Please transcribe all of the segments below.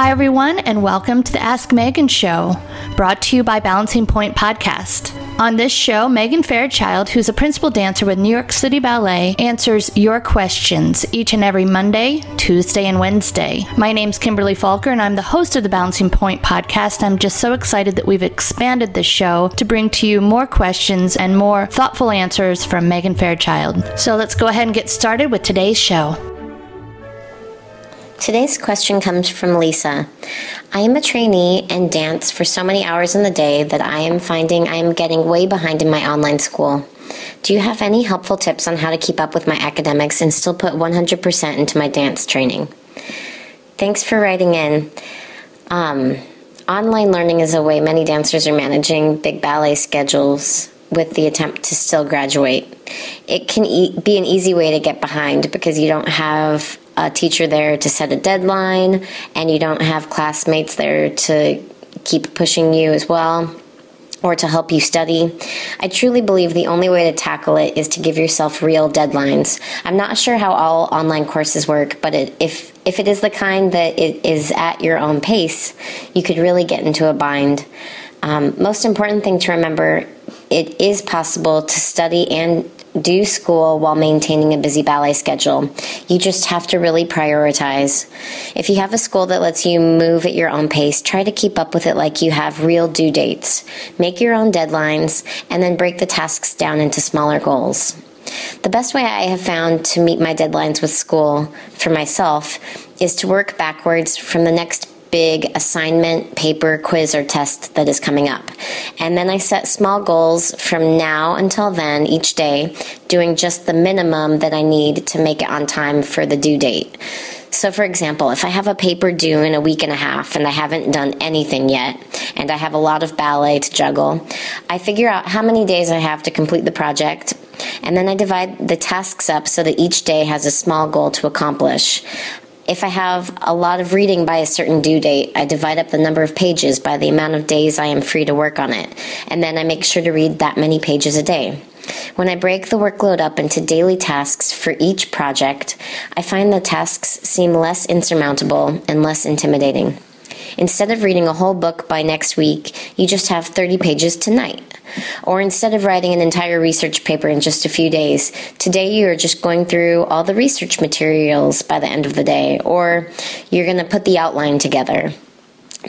Hi, everyone, and welcome to the Ask Megan Show, brought to you by Balancing Pointe Podcast. On this show, Megan Fairchild, who's a principal dancer with New York City Ballet, answers your questions each and every Monday, Tuesday, and Wednesday. My name's Kimberly Falker, and I'm the host of the Balancing Pointe podcast. I'm just so excited that we've expanded this show to bring to you more questions and more thoughtful answers from Megan Fairchild. So let's go ahead and get started with today's show. Today's question comes from Liza. I am a trainee and dance for so many hours in the day that I am finding I am getting way behind in my online school. Do you have any helpful tips on how to keep up with my academics and still put 100% into my dance training? Thanks for writing in. Um, online learning is a way many dancers are managing big ballet schedules with the attempt to still graduate. It can e- be an easy way to get behind because you don't have a teacher there to set a deadline and you don't have classmates there to keep pushing you as well or to help you study. I truly believe the only way to tackle it is to give yourself real deadlines. I'm not sure how all online courses work, but it, if if it is the kind that it is at your own pace, you could really get into a bind. Um, most important thing to remember: it is possible to study and do school while maintaining a busy ballet schedule. You just have to really prioritize. If you have a school that lets you move at your own pace, try to keep up with it like you have real due dates. Make your own deadlines and then break the tasks down into smaller goals. The best way I have found to meet my deadlines with school for myself is to work backwards from the next big assignment, paper, quiz, or test that is coming up. And then I set small goals from now until then each day, doing just the minimum that I need to make it on time for the due date. So, for example, if I have a paper due in a week and a half and I haven't done anything yet, and I have a lot of ballet to juggle, I figure out how many days I have to complete the project, and then I divide the tasks up so that each day has a small goal to accomplish. If I have a lot of reading by a certain due date, I divide up the number of pages by the amount of days I am free to work on it, and then I make sure to read that many pages a day. When I break the workload up into daily tasks for each project, I find the tasks seem less insurmountable and less intimidating. Instead of reading a whole book by next week, you just have 30 pages tonight. Or instead of writing an entire research paper in just a few days, today you are just going through all the research materials by the end of the day, or you're going to put the outline together.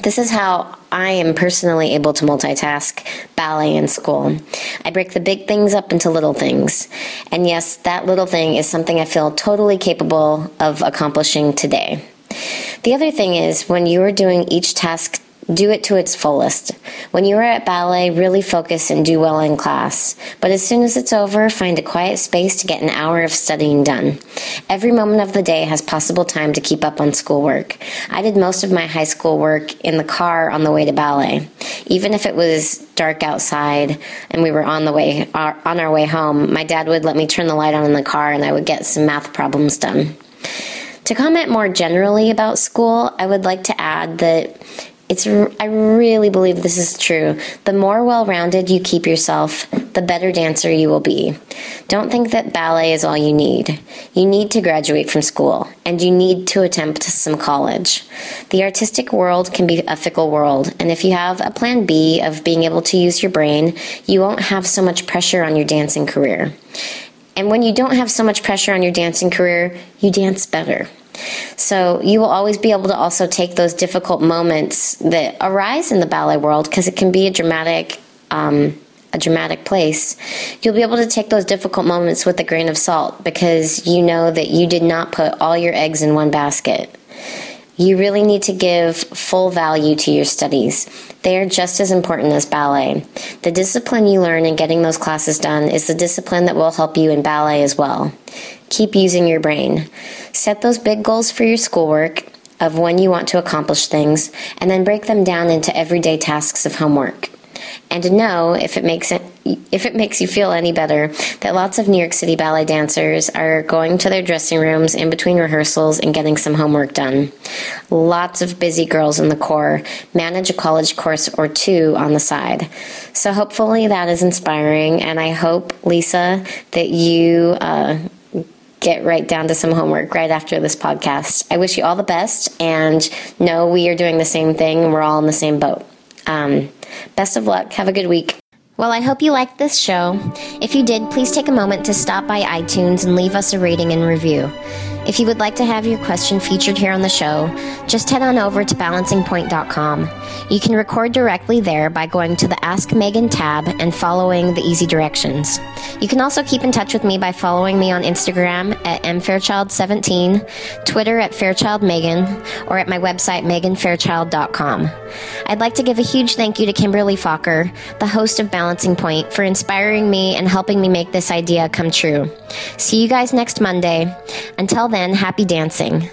This is how I am personally able to multitask ballet and school. I break the big things up into little things. And yes, that little thing is something I feel totally capable of accomplishing today. The other thing is when you are doing each task do it to its fullest. When you are at ballet, really focus and do well in class. But as soon as it's over, find a quiet space to get an hour of studying done. Every moment of the day has possible time to keep up on schoolwork. I did most of my high school work in the car on the way to ballet. Even if it was dark outside and we were on the way uh, on our way home, my dad would let me turn the light on in the car and I would get some math problems done. To comment more generally about school, I would like to add that it's I really believe this is true. The more well-rounded you keep yourself, the better dancer you will be. Don't think that ballet is all you need. You need to graduate from school and you need to attempt some college. The artistic world can be a fickle world, and if you have a plan B of being able to use your brain, you won't have so much pressure on your dancing career. And when you don't have so much pressure on your dancing career, you dance better. So you will always be able to also take those difficult moments that arise in the ballet world because it can be a dramatic. Um, a dramatic place, you'll be able to take those difficult moments with a grain of salt because you know that you did not put all your eggs in one basket. You really need to give full value to your studies. They are just as important as ballet. The discipline you learn in getting those classes done is the discipline that will help you in ballet as well. Keep using your brain. Set those big goals for your schoolwork of when you want to accomplish things, and then break them down into everyday tasks of homework and know if it makes it if it makes you feel any better that lots of New York City ballet dancers are going to their dressing rooms in between rehearsals and getting some homework done. Lots of busy girls in the corps manage a college course or two on the side. So hopefully that is inspiring, and I hope Liza that you. Uh, get right down to some homework right after this podcast. I wish you all the best and know we are doing the same thing and we're all in the same boat. Um, best of luck. Have a good week. Well, I hope you liked this show. If you did, please take a moment to stop by iTunes and leave us a rating and review. If you would like to have your question featured here on the show, just head on over to balancingpointe.com. You can record directly there by going to the Ask Megan tab and following the easy directions. You can also keep in touch with me by following me on Instagram at mfairchild17, Twitter at fairchildmegan, or at my website meganfairchild.com. I'd like to give a huge thank you to Kimberly Falker, the host of Balancing Pointe, for inspiring me and helping me make this idea come true. See you guys next Monday. Until then, happy dancing.